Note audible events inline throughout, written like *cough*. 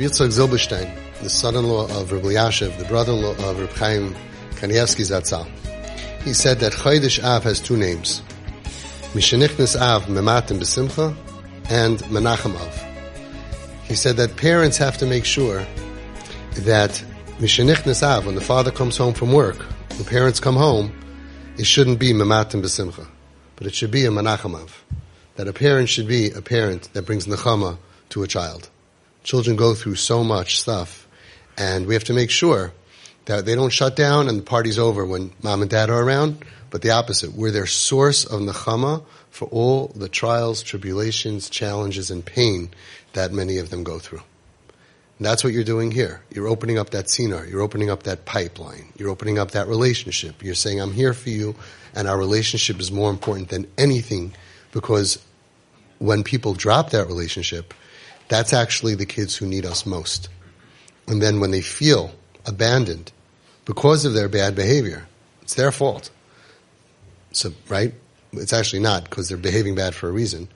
Rabbi Yitzchak Zilberstein, the son-in-law of Rabbi Yashiv, the brother-in-law of Rabbi Chaim Kanievsky Zatzal. He said that Chodesh Av has two names. Mishenichnis Av Mematim Besimcha and Menachem Av. He said that parents have to make sure that Mishenichnis Av, when the father comes home from work, the parents come home, it shouldn't be Mematim Besimcha, but it should be a Menachem Av. That a parent should be a parent that brings Nechama to a child. Children go through so much stuff, and we have to make sure that they don't shut down and the party's over when mom and dad are around, but the opposite. We're their source of nechama for all the trials, tribulations, challenges, and pain that many of them go through. And that's what you're doing here. You're opening up that sinar. You're opening up that pipeline. You're opening up that relationship. You're saying, I'm here for you, and our relationship is more important than anything because when people drop that relationship, that's actually the kids who need us most. And then when they feel abandoned because of their bad behavior, it's their fault. So, right? It's actually not because they're behaving bad for a reason.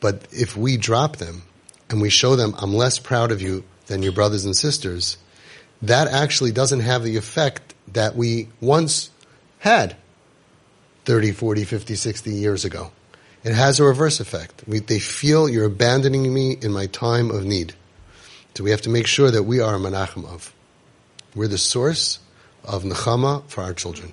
But if we drop them and we show them, I'm less proud of you than your brothers and sisters, that actually doesn't have the effect that we once had 30, 40, 50, 60 years ago. It has a reverse effect. We, they feel you're abandoning me in my time of need. So we have to make sure that we are a Menachem Av. We're the source of nechama for our children.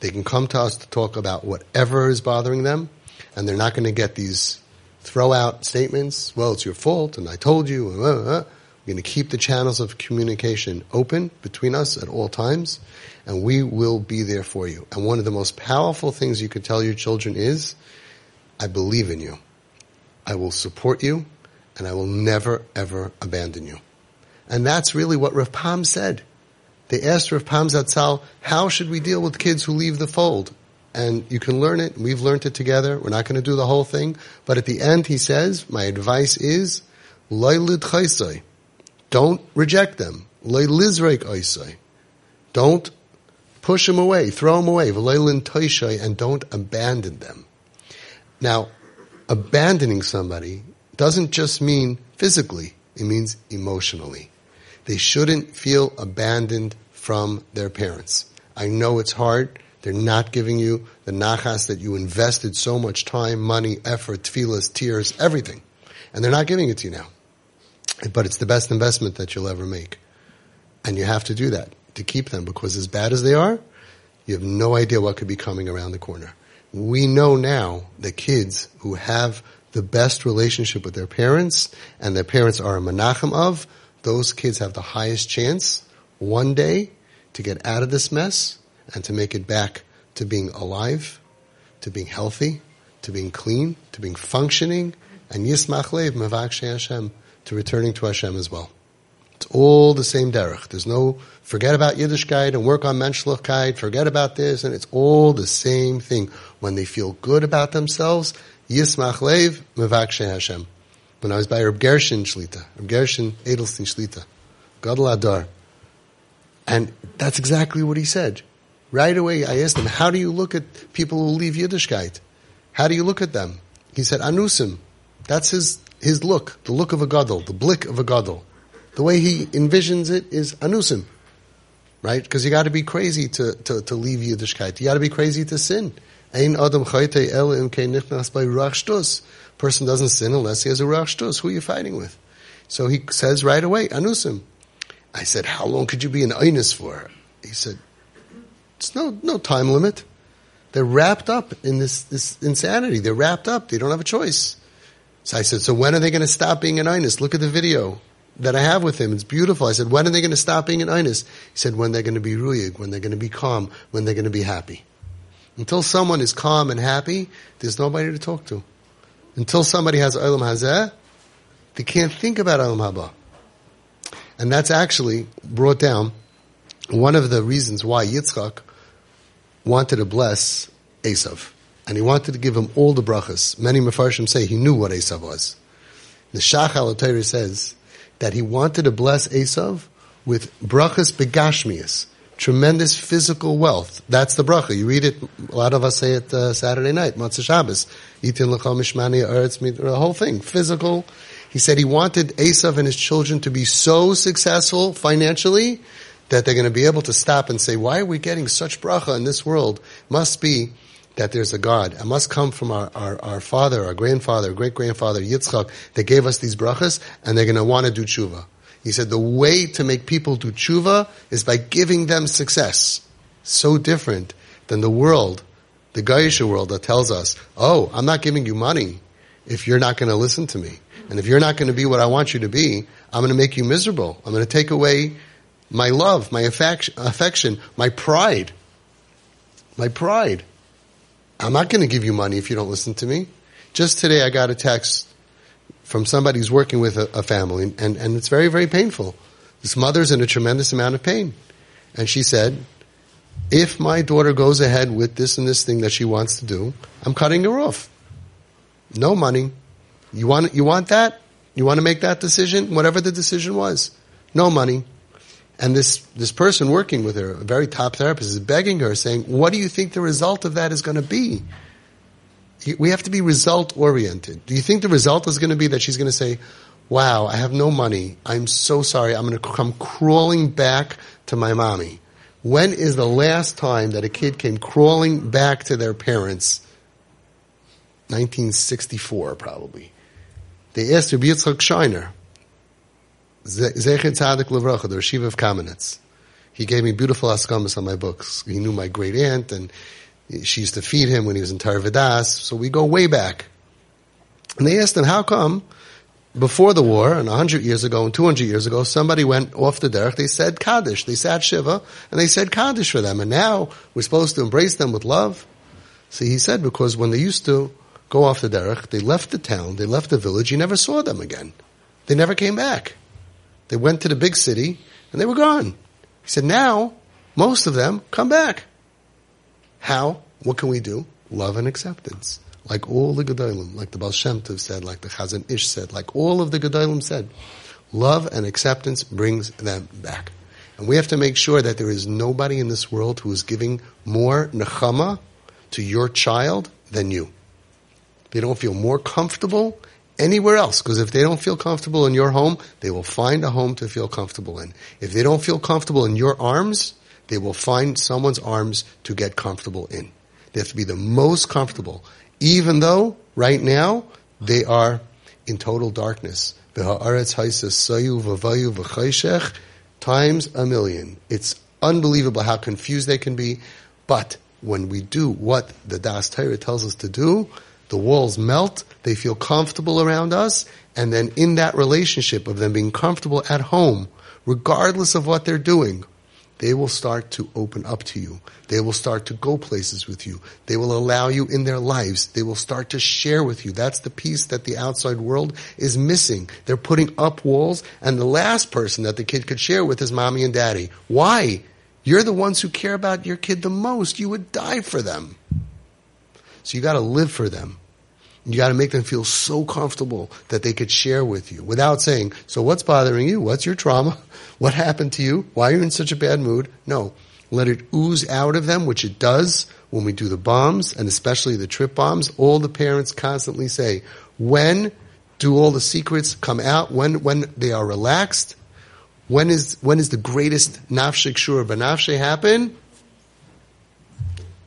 They can come to us to talk about whatever is bothering them, and they're not going to get these throw out statements. Well, it's your fault, and I told you. Uh, uh, uh. We're going to keep the channels of communication open between us at all times, and we will be there for you. And one of the most powerful things you can tell your children is, I believe in you. I will support you and I will never ever abandon you. And that's really what Rav Pam said. They asked Rav Pam Zatzal, how should we deal with kids who leave the fold? And you can learn it. We've learned it together. We're not going to do the whole thing. But at the end, he says, my advice is, don't reject them. Don't push them away, throw them away, and don't abandon them. Now, abandoning somebody doesn't just mean physically, it means emotionally. They shouldn't feel abandoned from their parents. I know it's hard. They're not giving you the nachas that you invested so much time, money, effort, tefillas, tears, everything. And they're not giving it to you now. But it's the best investment that you'll ever make. And you have to do that to keep them because as bad as they are, you have no idea what could be coming around the corner we know now the kids who have the best relationship with their parents and their parents are a Menachem Av, those kids have the highest chance one day to get out of this mess and to make it back to being alive, to being healthy, to being clean, to being functioning, and yismach lev mevak Hashem, to returning to Hashem as well. It's all the same derech. There's no forget about Yiddishkeit and work on Menschlichkeit, forget about this, and it's all the same thing. When they feel good about themselves, Yismach Lev, Mevakshe Hashem. When I was by Reb Gershon Shlita, Reb Gershon Edelstein Shlita, Gadol HaDor, and that's exactly what he said. Right away, I asked him, how do you look at people who leave Yiddishkeit? How do you look at them? He said, Anusim. That's his, his look, the look of a gadol, the blick of a gadol. The way he envisions it is anusim, right? Because you got to be crazy to, to, to leave Yiddishkeit. You got to be crazy to sin. Ein adam el Person doesn't sin unless he has a ruach Who are you fighting with? So he says right away, anusim. I said, how long could you be an einus for? He said, it's no, no time limit. They're wrapped up in this, this insanity. They're wrapped up. They don't have a choice. So I said, so when are they going to stop being an einus? Look at the video that I have with him. It's beautiful. I said, when are they going to stop being an Inus? He said, when they're going to be ruyig, when they're going to be calm, when they're going to be happy. Until someone is calm and happy, there's nobody to talk to. Until somebody has Olam Hazeh, they can't think about Olam Haba. And that's actually brought down one of the reasons why Yitzchak wanted to bless Esav. And he wanted to give him all the brachas. Many Mefarshim say he knew what Esav was. The Shach says that he wanted to bless Esav with brachas begashmias, tremendous physical wealth. That's the bracha. You read it, a lot of us say it uh, Saturday night, Motzei Shabbos, Yitin l'chol mishmani eretz the whole thing, physical. He said he wanted Esav and his children to be so successful financially that they're going to be able to stop and say, why are we getting such bracha in this world? Must be that there's a God. It must come from our, our, our father, our grandfather, great grandfather, Yitzchak, that gave us these brachas, and they're going to want to do tshuva. He said the way to make people do tshuva is by giving them success. So different than the world, the Gaisha world that tells us, oh, I'm not giving you money if you're not going to listen to me. And if you're not going to be what I want you to be, I'm going to make you miserable. I'm going to take away my love, my affection, my pride. My pride. I'm not going to give you money if you don't listen to me. Just today I got a text from somebody who's working with a, a family and, and it's very, very painful. This mother's in a tremendous amount of pain. And she said, if my daughter goes ahead with this and this thing that she wants to do, I'm cutting her off. No money. You want, you want that? You want to make that decision? Whatever the decision was. No money. And this, this person working with her, a very top therapist, is begging her, saying, what do you think the result of that is going to be? We have to be result oriented. Do you think the result is going to be that she's going to say, wow, I have no money. I'm so sorry. I'm going to come crawling back to my mommy. When is the last time that a kid came crawling back to their parents? 1964, probably. They asked Rabbi Yitzchak Scheiner, Zecher Tzadik Levracha, the Rashiva of Kamenetz. He gave me beautiful askamas on my books. He knew my great aunt, and she used to feed him when he was in Torah Vodaas, so we go way back. And they asked him, how come before the war, and 100 years ago and 200 years ago, somebody went off the derech, they said Kaddish, they sat Shiva, and they said Kaddish for them, and now we're supposed to embrace them with love? See, he said, because when they used to go off the derech, they left the town, they left the village, you never saw them again. They never came back. They went to the big city and they were gone. He said, now most of them come back. How? What can we do? Love and acceptance. Like all the Gedolim, like the Baal Shem Tov said, like the Chazon Ish said, like all of the Gedolim said, love and acceptance brings them back. And we have to make sure that there is nobody in this world who is giving more nechama to your child than you. They don't feel more comfortable anywhere else. Because if they don't feel comfortable in your home, they will find a home to feel comfortable in. If they don't feel comfortable in your arms, they will find someone's arms to get comfortable in. They have to be the most comfortable, even though right now they are in total darkness. Times a million. It's unbelievable how confused they can be, but when we do what the Das Torah tells us to do, the walls melt, they feel comfortable around us, and then in that relationship of them being comfortable at home, regardless of what they're doing, they will start to open up to you. They will start to go places with you. They will allow you in their lives. They will start to share with you. That's the piece that the outside world is missing. They're putting up walls and the last person that the kid could share with is mommy and daddy. Why? You're the ones who care about your kid the most. You would die for them. So you gotta live for them. You gotta make them feel so comfortable that they could share with you without saying, so what's bothering you? What's your trauma? *laughs* What happened to you? Why are you in such a bad mood? No. Let it ooze out of them, which it does when we do the bombs and especially the trip bombs. All the parents constantly say, when do all the secrets come out? When, when they are relaxed? When is, when is the greatest nafshik shur benafshe happen?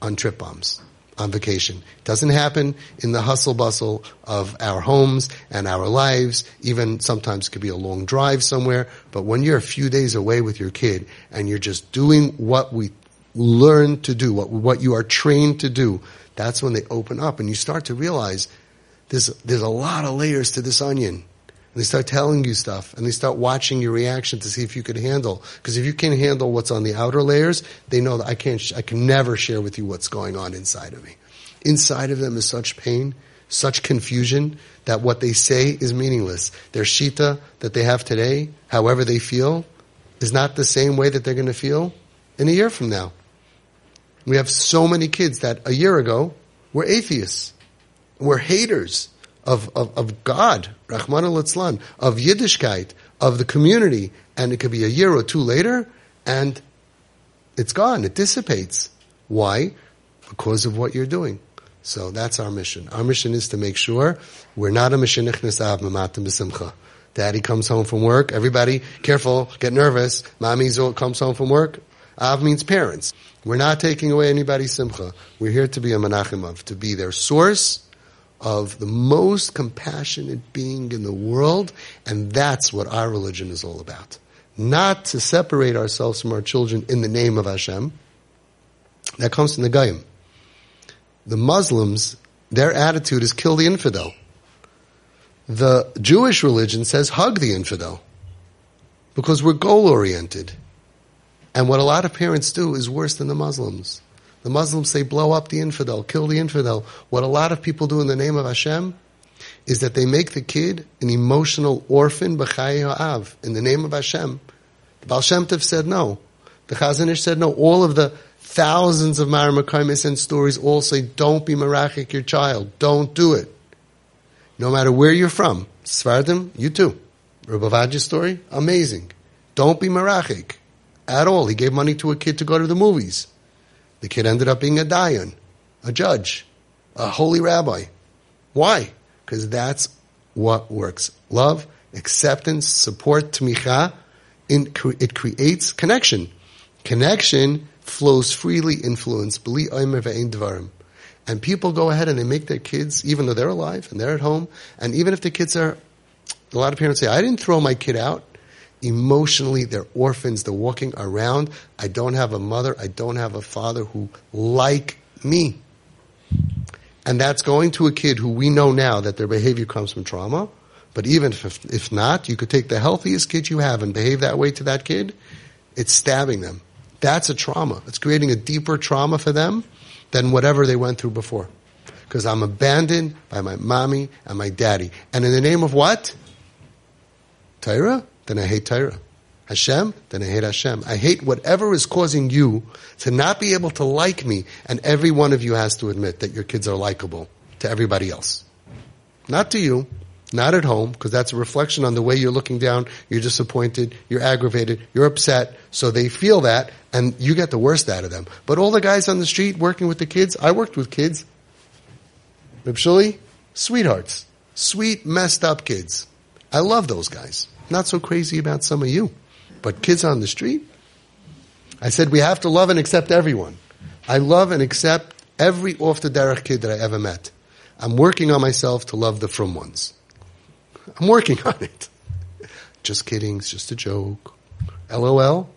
On trip bombs on vacation. It doesn't happen in the hustle bustle of our homes and our lives. Even sometimes could be a long drive somewhere. But when you're a few days away with your kid and you're just doing what we learn to do, what, what you are trained to do, that's when they open up and you start to realize there's, there's a lot of layers to this onion. And they start telling you stuff and they start watching your reaction to see if you could handle. Because if you can't handle what's on the outer layers, they know that I can't, I can never share with you what's going on inside of me. Inside of them is such pain, such confusion that what they say is meaningless. Their shita that they have today, however they feel, is not the same way that they're going to feel in a year from now. We have so many kids that a year ago were atheists, were haters, of, of, of God, Rahman al of Yiddishkeit, of the community, and it could be a year or two later, and it's gone. It dissipates. Why? Because of what you're doing. So that's our mission. Our mission is to make sure we're not a Mamatim B'Simcha. Daddy comes home from work. Everybody, careful, get nervous. Mommy comes home from work. Av means parents. We're not taking away anybody's simcha. We're here to be a menachim to be their source of the most compassionate being in the world, and that's what our religion is all about. Not to separate ourselves from our children in the name of Hashem. That comes from the Gaim. The Muslims, their attitude is kill the infidel. The Jewish religion says hug the infidel. Because we're goal oriented. And what a lot of parents do is worse than the Muslims. The Muslims say blow up the infidel, kill the infidel. What a lot of people do in the name of Hashem is that they make the kid an emotional orphan, b'chai ha'av, in the name of Hashem. The Baal Shem Tov said no. The Chazon Ish said no. All of the thousands of Maramakamis and stories all say don't be marachik your child. Don't do it. No matter where you're from. Sfardim, you too. Rav Ovadia's story, amazing. Don't be marachik at all. He gave money to a kid to go to the movies. The kid ended up being a dayan, a judge, a holy rabbi. Why? Because that's what works. Love, acceptance, support, tmicha, it creates connection. Connection flows freely, influence. And people go ahead and they make their kids, even though they're alive and they're at home, and even if the kids are, a lot of parents say, I didn't throw my kid out emotionally they're orphans they're walking around. I don't have a mother i don't have a father who like me. And that's going to a kid who we know now that their behavior comes from trauma. But even if, if not you could take the healthiest kid you have and behave that way to that kid. It's stabbing them. That's a trauma. It's creating a deeper trauma for them than whatever they went through before. Because i'm abandoned by my mommy and my daddy. And in the name of what? Torah? Then I hate Torah. Hashem, then I hate Hashem. I hate whatever is causing you to not be able to like me, and every one of you has to admit that your kids are likable to everybody else. Not to you, not at home, because that's a reflection on the way you're looking down, you're disappointed, you're aggravated, you're upset, so they feel that, and you get the worst out of them. But all the guys on the street working with the kids, I worked with kids. Rib sweethearts. Sweet, messed up kids. I love those guys. Not so crazy about some of you. But kids on the street? I said we have to love and accept everyone. I love and accept every off the derech kid that I ever met. I'm working on myself to love the frum ones. I'm working on it. *laughs* Just kidding, it's just a joke. LOL?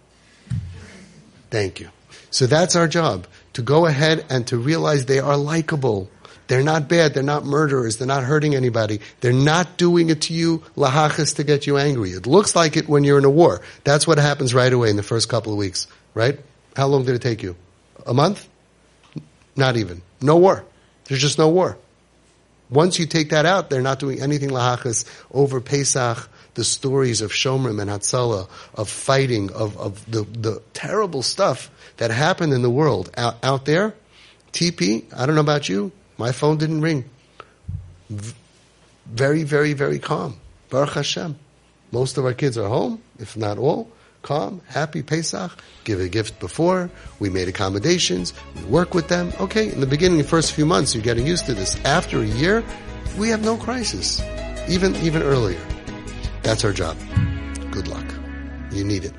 Thank you. So that's our job, to go ahead and to realize they are likable. They're not bad. They're not murderers. They're not hurting anybody. They're not doing it to you lahachas to get you angry. It looks like it when you're in a war. That's what happens right away in the first couple of weeks, right? How long did it take you? A month? Not even. No war. There's just no war. Once you take that out, they're not doing anything lahachas over Pesach, the stories of Shomrim and Hatzalah, of fighting, of, of the, the terrible stuff that happened in the world out, out there. TP, I don't know about you, my phone didn't ring. Very, very, very calm. Baruch Hashem. Most of our kids are home, if not all. Calm, happy Pesach. Give a gift before. We made accommodations. We work with them. Okay, in the beginning, the first few months, you're getting used to this. After a year, we have no crisis. Even, even earlier. That's our job. Good luck. You need it.